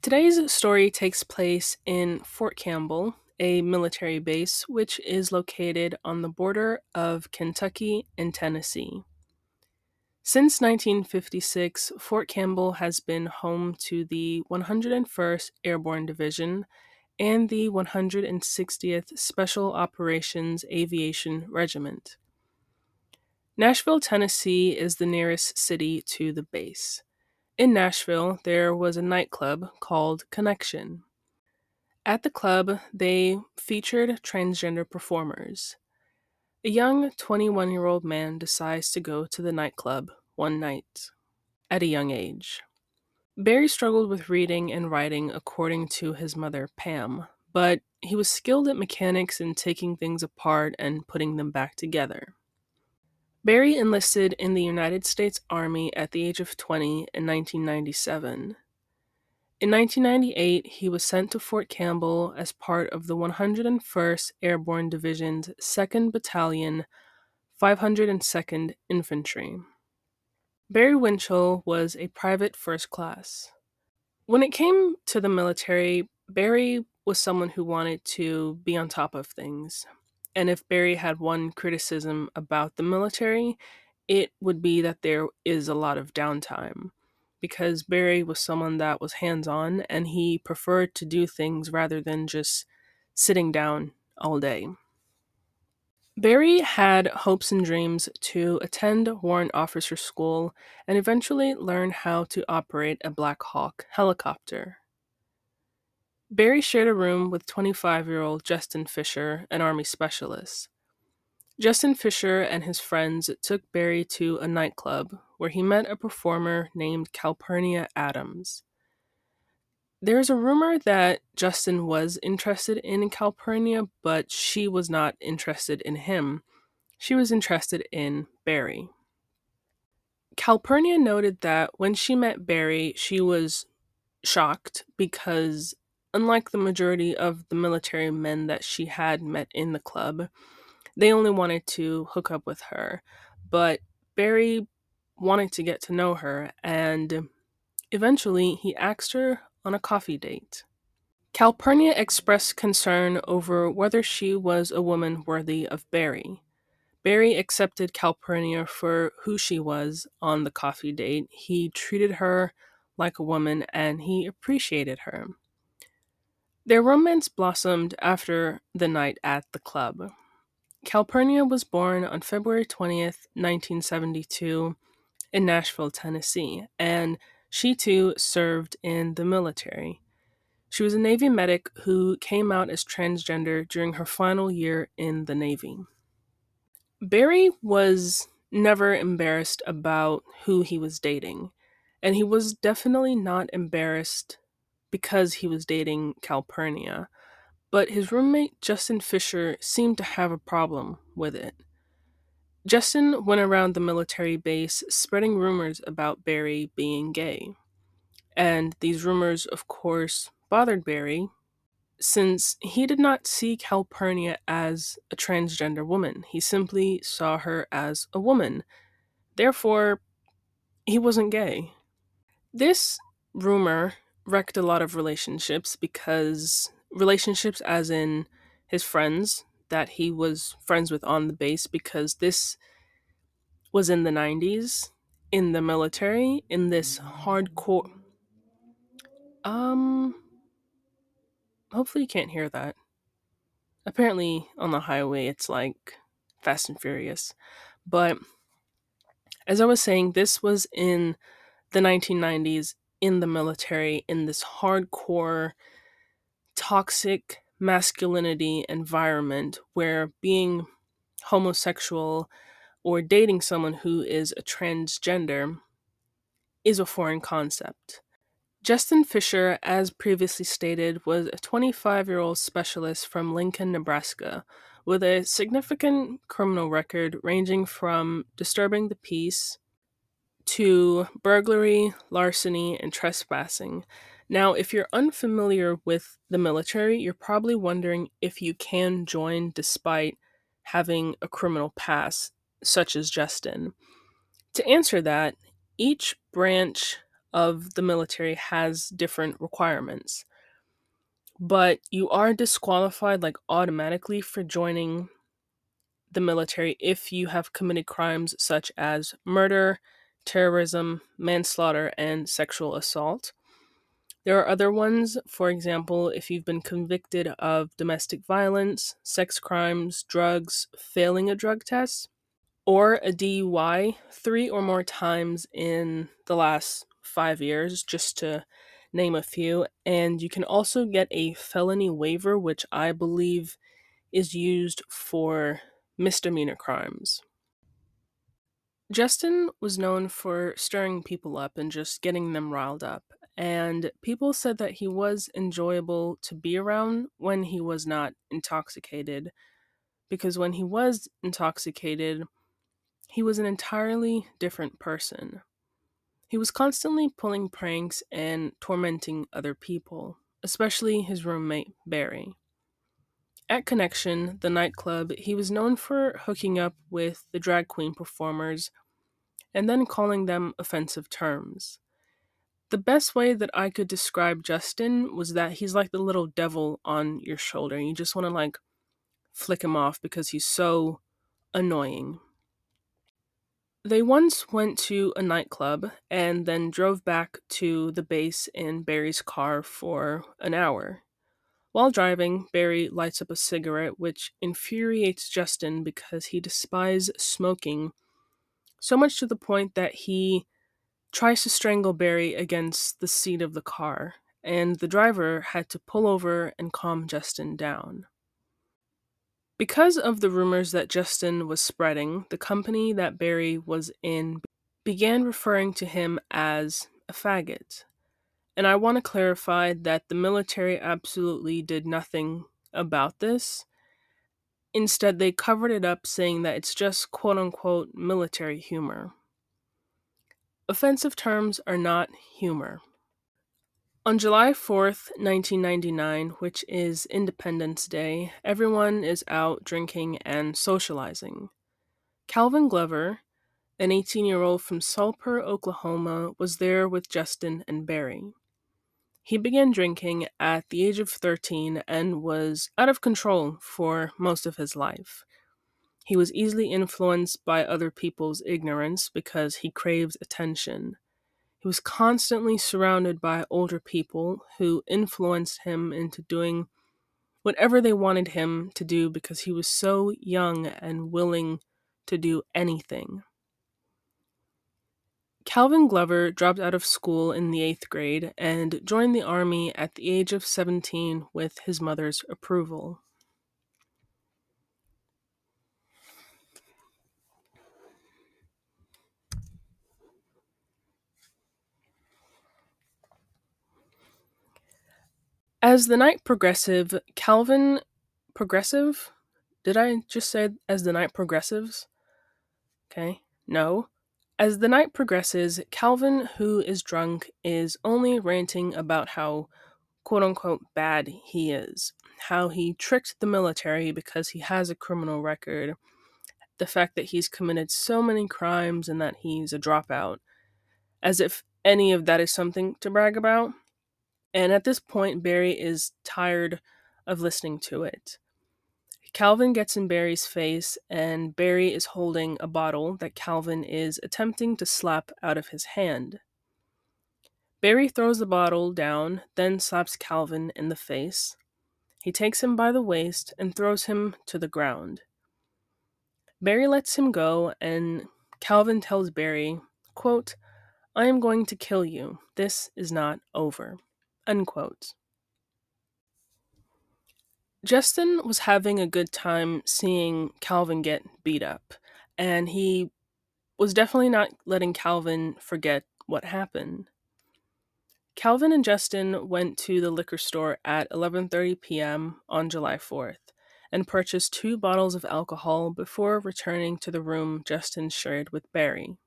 Today's story takes place in Fort Campbell, a military base which is located on the border of Kentucky and Tennessee. Since 1956, Fort Campbell has been home to the 101st Airborne Division and the 160th Special Operations Aviation Regiment. Nashville, Tennessee is the nearest city to the base. In Nashville, there was a nightclub called Connection. At the club, they featured transgender performers. A young 21 year old man decides to go to the nightclub one night at a young age. Barry struggled with reading and writing according to his mother, Pam, but he was skilled at mechanics and taking things apart and putting them back together. Barry enlisted in the United States Army at the age of 20 in 1997. In 1998, he was sent to Fort Campbell as part of the 101st Airborne Division's 2nd Battalion, 502nd Infantry. Barry Winchell was a private first class. When it came to the military, Barry was someone who wanted to be on top of things. And if Barry had one criticism about the military, it would be that there is a lot of downtime. Because Barry was someone that was hands on and he preferred to do things rather than just sitting down all day. Barry had hopes and dreams to attend Warrant Officer School and eventually learn how to operate a Black Hawk helicopter. Barry shared a room with 25 year old Justin Fisher, an Army specialist. Justin Fisher and his friends took Barry to a nightclub where he met a performer named Calpernia Adams. There's a rumor that Justin was interested in Calpernia, but she was not interested in him. She was interested in Barry. Calpernia noted that when she met Barry, she was shocked because unlike the majority of the military men that she had met in the club, they only wanted to hook up with her. But Barry wanted to get to know her, and eventually he asked her on a coffee date. Calpernia expressed concern over whether she was a woman worthy of Barry. Barry accepted Calpernia for who she was on the coffee date. He treated her like a woman and he appreciated her. Their romance blossomed after the night at the club. Calpernia was born on February 20th, 1972, in Nashville, Tennessee, and she too served in the military. She was a Navy medic who came out as transgender during her final year in the Navy. Barry was never embarrassed about who he was dating, and he was definitely not embarrassed because he was dating Calpernia, but his roommate Justin Fisher seemed to have a problem with it. Justin went around the military base spreading rumors about Barry being gay. And these rumors, of course, bothered Barry, since he did not see Calpernia as a transgender woman. He simply saw her as a woman. Therefore, he wasn't gay. This rumor wrecked a lot of relationships because relationships as in his friends that he was friends with on the base because this was in the 90s in the military in this hardcore um hopefully you can't hear that. Apparently on the highway it's like fast and furious but as i was saying this was in the 1990s in the military in this hardcore toxic masculinity environment where being homosexual or dating someone who is a transgender is a foreign concept. Justin Fisher, as previously stated, was a 25 year old specialist from Lincoln, Nebraska, with a significant criminal record ranging from disturbing the peace to burglary, larceny, and trespassing. Now, if you're unfamiliar with the military, you're probably wondering if you can join despite having a criminal past, such as Justin. To answer that, each branch of the military has different requirements but you are disqualified like automatically for joining the military if you have committed crimes such as murder, terrorism, manslaughter, and sexual assault. There are other ones, for example, if you've been convicted of domestic violence, sex crimes, drugs, failing a drug test, or a DUI three or more times in the last five years, just to name a few. And you can also get a felony waiver, which I believe is used for misdemeanor crimes. Justin was known for stirring people up and just getting them riled up. And people said that he was enjoyable to be around when he was not intoxicated. Because when he was intoxicated, he was an entirely different person. He was constantly pulling pranks and tormenting other people, especially his roommate, Barry. At Connection, the nightclub, he was known for hooking up with the drag queen performers and then calling them offensive terms. The best way that I could describe Justin was that he's like the little devil on your shoulder. And you just want to like flick him off because he's so annoying. They once went to a nightclub and then drove back to the base in Barry's car for an hour. While driving, Barry lights up a cigarette, which infuriates Justin because he despises smoking so much to the point that he tries to strangle Barry against the seat of the car, and the driver had to pull over and calm Justin down. Because of the rumors that Justin was spreading, the company that Barry was in began referring to him as a faggot. And I want to clarify that the military absolutely did nothing about this. Instead, they covered it up saying that it's just quote unquote military humor. Offensive terms are not humor. On July 4th, 1999, which is Independence Day, everyone is out drinking and socializing. Calvin Glover, an 18 year old from Sulphur, Oklahoma, was there with Justin and Barry. He began drinking at the age of 13 and was out of control for most of his life. He was easily influenced by other people's ignorance because he craved attention. He was constantly surrounded by older people who influenced him into doing whatever they wanted him to do because he was so young and willing to do anything. Calvin Glover dropped out of school in the eighth grade and joined the Army at the age of 17 with his mother's approval. As the night progressive, Calvin progressive? Did I just say as the night progressives? Okay, no. As the night progresses, Calvin, who is drunk, is only ranting about how quote unquote bad he is, how he tricked the military because he has a criminal record, the fact that he's committed so many crimes and that he's a dropout, as if any of that is something to brag about. And at this point, Barry is tired of listening to it. Calvin gets in Barry's face, and Barry is holding a bottle that Calvin is attempting to slap out of his hand. Barry throws the bottle down, then slaps Calvin in the face. He takes him by the waist and throws him to the ground. Barry lets him go, and Calvin tells Barry, quote, I am going to kill you. This is not over. Unquote. Justin was having a good time seeing Calvin get beat up, and he was definitely not letting Calvin forget what happened. Calvin and Justin went to the liquor store at 11:30 p.m. on July 4th, and purchased two bottles of alcohol before returning to the room Justin shared with Barry.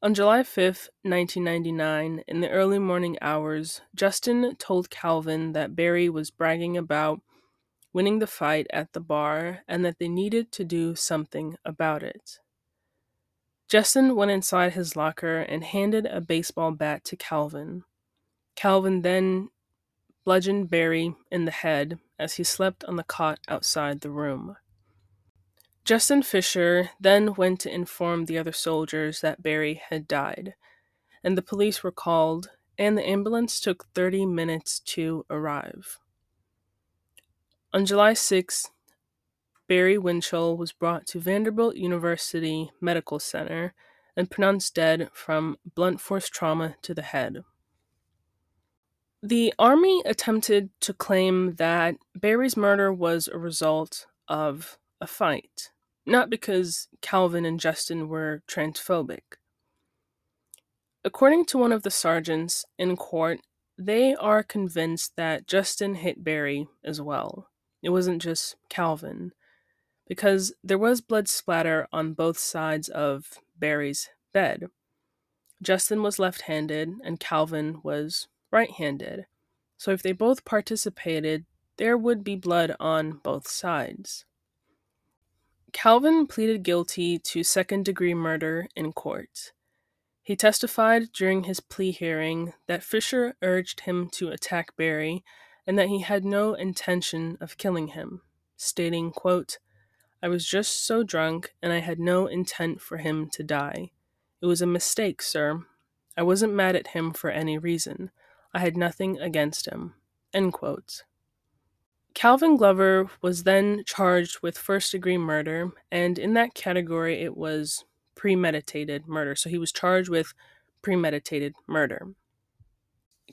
On July 5, 1999, in the early morning hours, Justin told Calvin that Barry was bragging about winning the fight at the bar and that they needed to do something about it. Justin went inside his locker and handed a baseball bat to Calvin. Calvin then bludgeoned Barry in the head as he slept on the cot outside the room. Justin Fisher then went to inform the other soldiers that Barry had died, and the police were called, and the ambulance took 30 minutes to arrive. On July 6, Barry Winchell was brought to Vanderbilt University Medical Center and pronounced dead from blunt force trauma to the head. The Army attempted to claim that Barry's murder was a result of a fight, not because Calvin and Justin were transphobic. According to one of the sergeants in court, they are convinced that Justin hit Barry as well. It wasn't just Calvin, because there was blood splatter on both sides of Barry's bed. Justin was left handed and Calvin was right handed. So if they both participated, there would be blood on both sides. Calvin pleaded guilty to second degree murder in court. He testified during his plea hearing that Fisher urged him to attack Barry and that he had no intention of killing him, stating, quote, I was just so drunk and I had no intent for him to die. It was a mistake, sir. I wasn't mad at him for any reason. I had nothing against him. End quote. Calvin Glover was then charged with first degree murder, and in that category, it was premeditated murder. So he was charged with premeditated murder.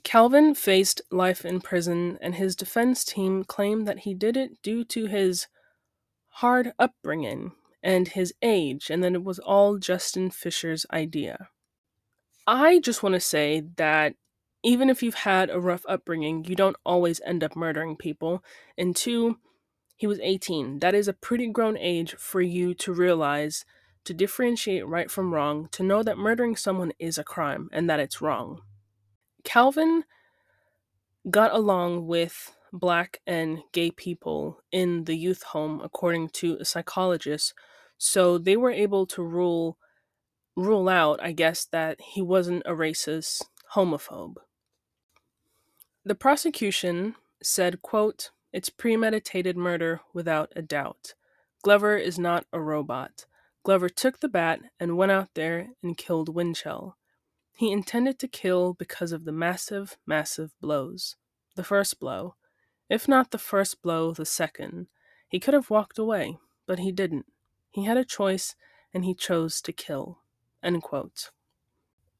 Calvin faced life in prison, and his defense team claimed that he did it due to his hard upbringing and his age, and that it was all Justin Fisher's idea. I just want to say that even if you've had a rough upbringing, you don't always end up murdering people. And two, he was 18. That is a pretty grown age for you to realize, to differentiate right from wrong, to know that murdering someone is a crime and that it's wrong. Calvin got along with black and gay people in the youth home according to a psychologist so they were able to rule rule out i guess that he wasn't a racist homophobe the prosecution said, quote, It's premeditated murder without a doubt. Glover is not a robot. Glover took the bat and went out there and killed Winchell. He intended to kill because of the massive, massive blows. The first blow. If not the first blow, the second. He could have walked away, but he didn't. He had a choice, and he chose to kill.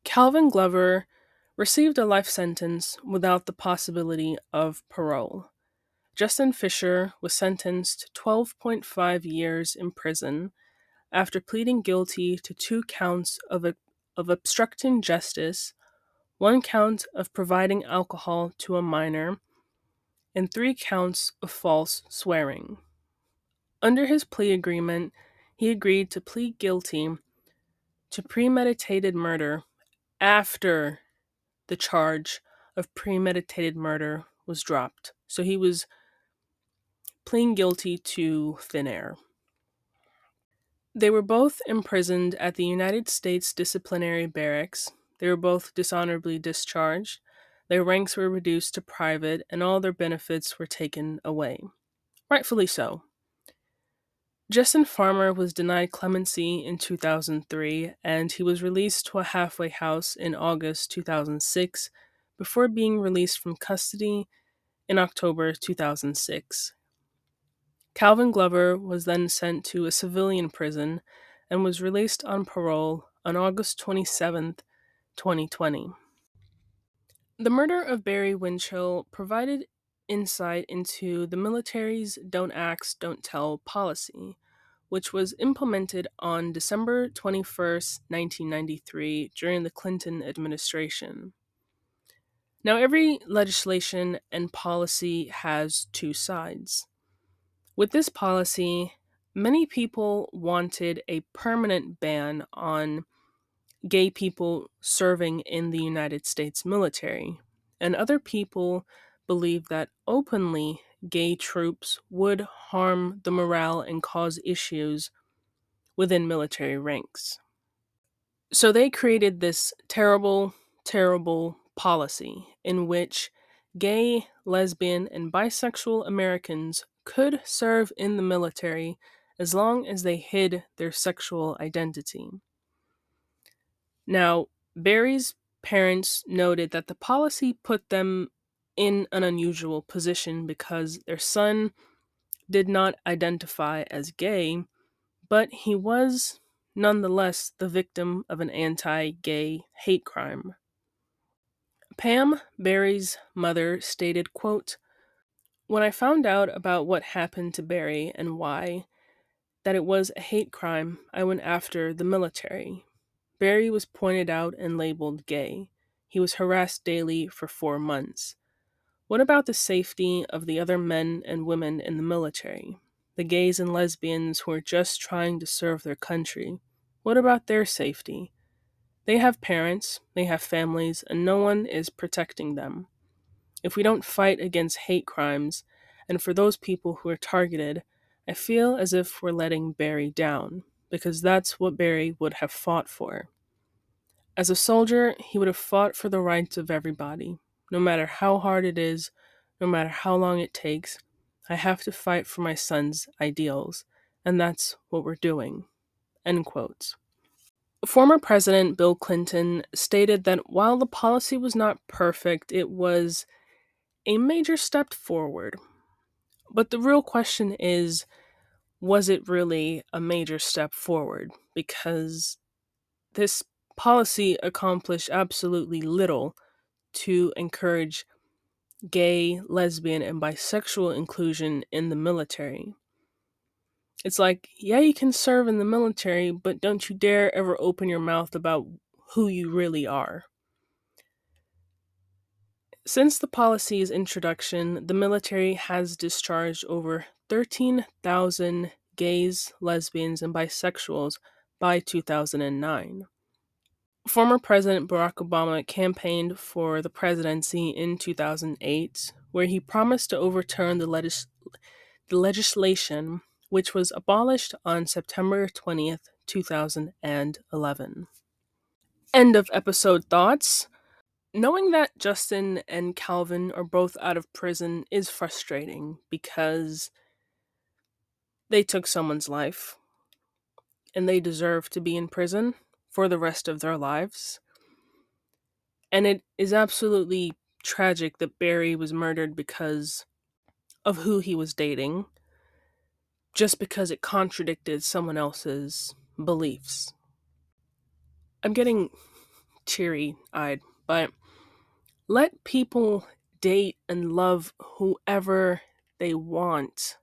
Calvin Glover received a life sentence without the possibility of parole. Justin Fisher was sentenced to 12.5 years in prison after pleading guilty to two counts of, a, of obstructing justice, one count of providing alcohol to a minor, and three counts of false swearing. Under his plea agreement, he agreed to plead guilty to premeditated murder after the charge of premeditated murder was dropped. So he was pleading guilty to thin air. They were both imprisoned at the United States Disciplinary Barracks. They were both dishonorably discharged. Their ranks were reduced to private, and all their benefits were taken away. Rightfully so. Justin Farmer was denied clemency in 2003 and he was released to a halfway house in August 2006 before being released from custody in October 2006. Calvin Glover was then sent to a civilian prison and was released on parole on August 27, 2020. The murder of Barry Winchell provided insight into the military's Don't Ask, Don't Tell policy, which was implemented on December 21, 1993, during the Clinton administration. Now, every legislation and policy has two sides. With this policy, many people wanted a permanent ban on gay people serving in the United States military, and other people believed that openly gay troops would harm the morale and cause issues within military ranks. So they created this terrible, terrible policy in which gay, lesbian, and bisexual Americans could serve in the military as long as they hid their sexual identity. Now, Barry's parents noted that the policy put them in an unusual position because their son did not identify as gay, but he was nonetheless the victim of an anti gay hate crime. Pam, Barry's mother, stated, quote, When I found out about what happened to Barry and why, that it was a hate crime, I went after the military. Barry was pointed out and labeled gay. He was harassed daily for four months. What about the safety of the other men and women in the military? The gays and lesbians who are just trying to serve their country. What about their safety? They have parents, they have families, and no one is protecting them. If we don't fight against hate crimes, and for those people who are targeted, I feel as if we're letting Barry down, because that's what Barry would have fought for. As a soldier, he would have fought for the rights of everybody, no matter how hard it is, no matter how long it takes. I have to fight for my son's ideals, and that's what we're doing. End quotes. Former President Bill Clinton stated that while the policy was not perfect, it was a major step forward. But the real question is was it really a major step forward? Because this policy accomplished absolutely little to encourage gay, lesbian, and bisexual inclusion in the military. It's like, yeah, you can serve in the military, but don't you dare ever open your mouth about who you really are. Since the policy's introduction, the military has discharged over 13,000 gays, lesbians, and bisexuals by 2009. Former President Barack Obama campaigned for the presidency in 2008, where he promised to overturn the, legis- the legislation which was abolished on September 20th, 2011. End of episode thoughts. Knowing that Justin and Calvin are both out of prison is frustrating because they took someone's life and they deserve to be in prison for the rest of their lives. And it is absolutely tragic that Barry was murdered because of who he was dating just because it contradicted someone else's beliefs. I'm getting teary eyed, but let people date and love whoever they want.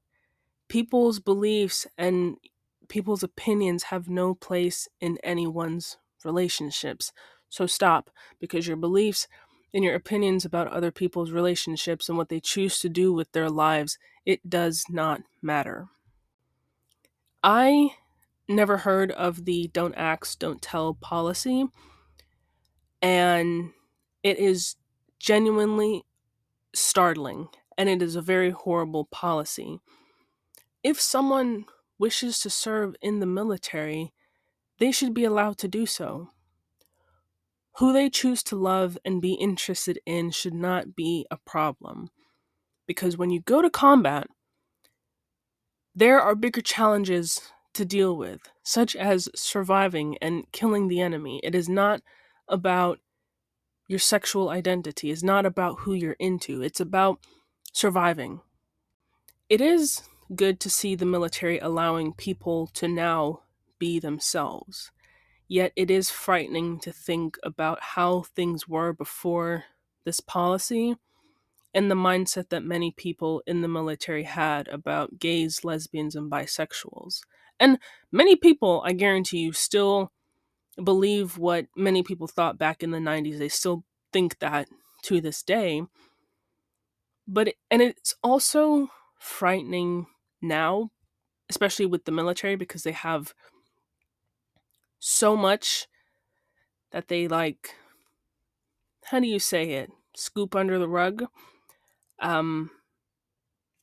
People's beliefs and people's opinions have no place in anyone's relationships. So stop, because your beliefs and your opinions about other people's relationships and what they choose to do with their lives, it does not matter. I never heard of the don't ask, don't tell policy. And it is genuinely startling and it is a very horrible policy. If someone wishes to serve in the military, they should be allowed to do so. Who they choose to love and be interested in should not be a problem. Because when you go to combat, there are bigger challenges to deal with, such as surviving and killing the enemy. It is not about your sexual identity, it's not about who you're into, it's about surviving. It is good to see the military allowing people to now be themselves. Yet it is frightening to think about how things were before this policy and the mindset that many people in the military had about gays, lesbians, and bisexuals. And many people, I guarantee you, still believe what many people thought back in the 90s. They still think that to this day. But, and it's also frightening now, especially with the military, because they have so much that they like how do you say it? Scoop under the rug. Um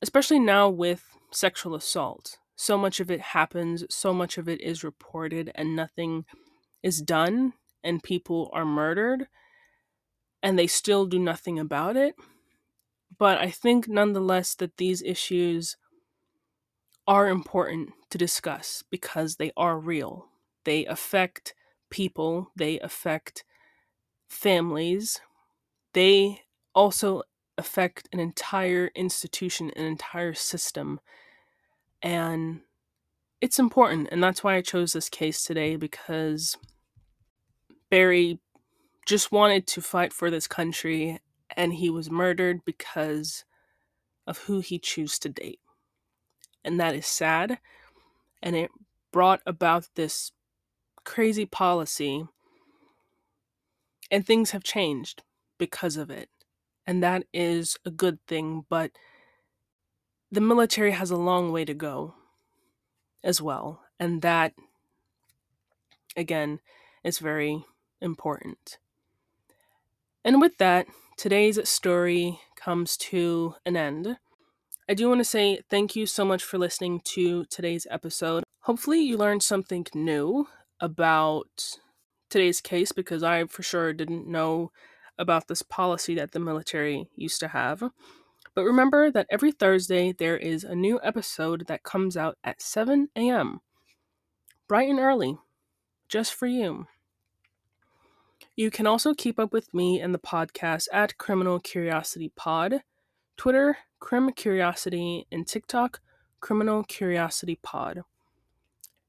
especially now with sexual assault. So much of it happens so much of it is reported and nothing is done and people are murdered and they still do nothing about it. But i think nonetheless that these issues are important to discuss because they are real they affect people, they affect families, they also affect an entire institution, an entire system. And it's important. And that's why I chose this case today because Barry just wanted to fight for this country and he was murdered because of who he chose to date. And that is sad. And it brought about this crazy policy and things have changed because of it. And that is a good thing, but the military has a long way to go as well. And that, again, is very important. And with that, today's story comes to an end. I do want to say thank you so much for listening to today's episode. Hopefully, you learned something new about today's case because I for sure didn't know about this policy that the military used to have. But remember that every Thursday there is a new episode that comes out at 7 a.m. bright and early, just for you. You can also keep up with me and the podcast at Criminal Curiosity Pod, Twitter, Crim Curiosity, and TikTok, Criminal Curiosity Pod.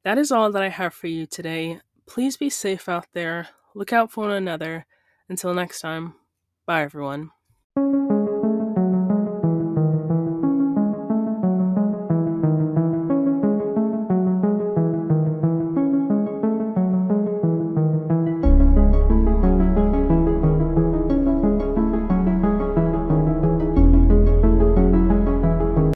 That is all that I have for you today. Please be safe out there. Look out for one another. Until next time, bye everyone.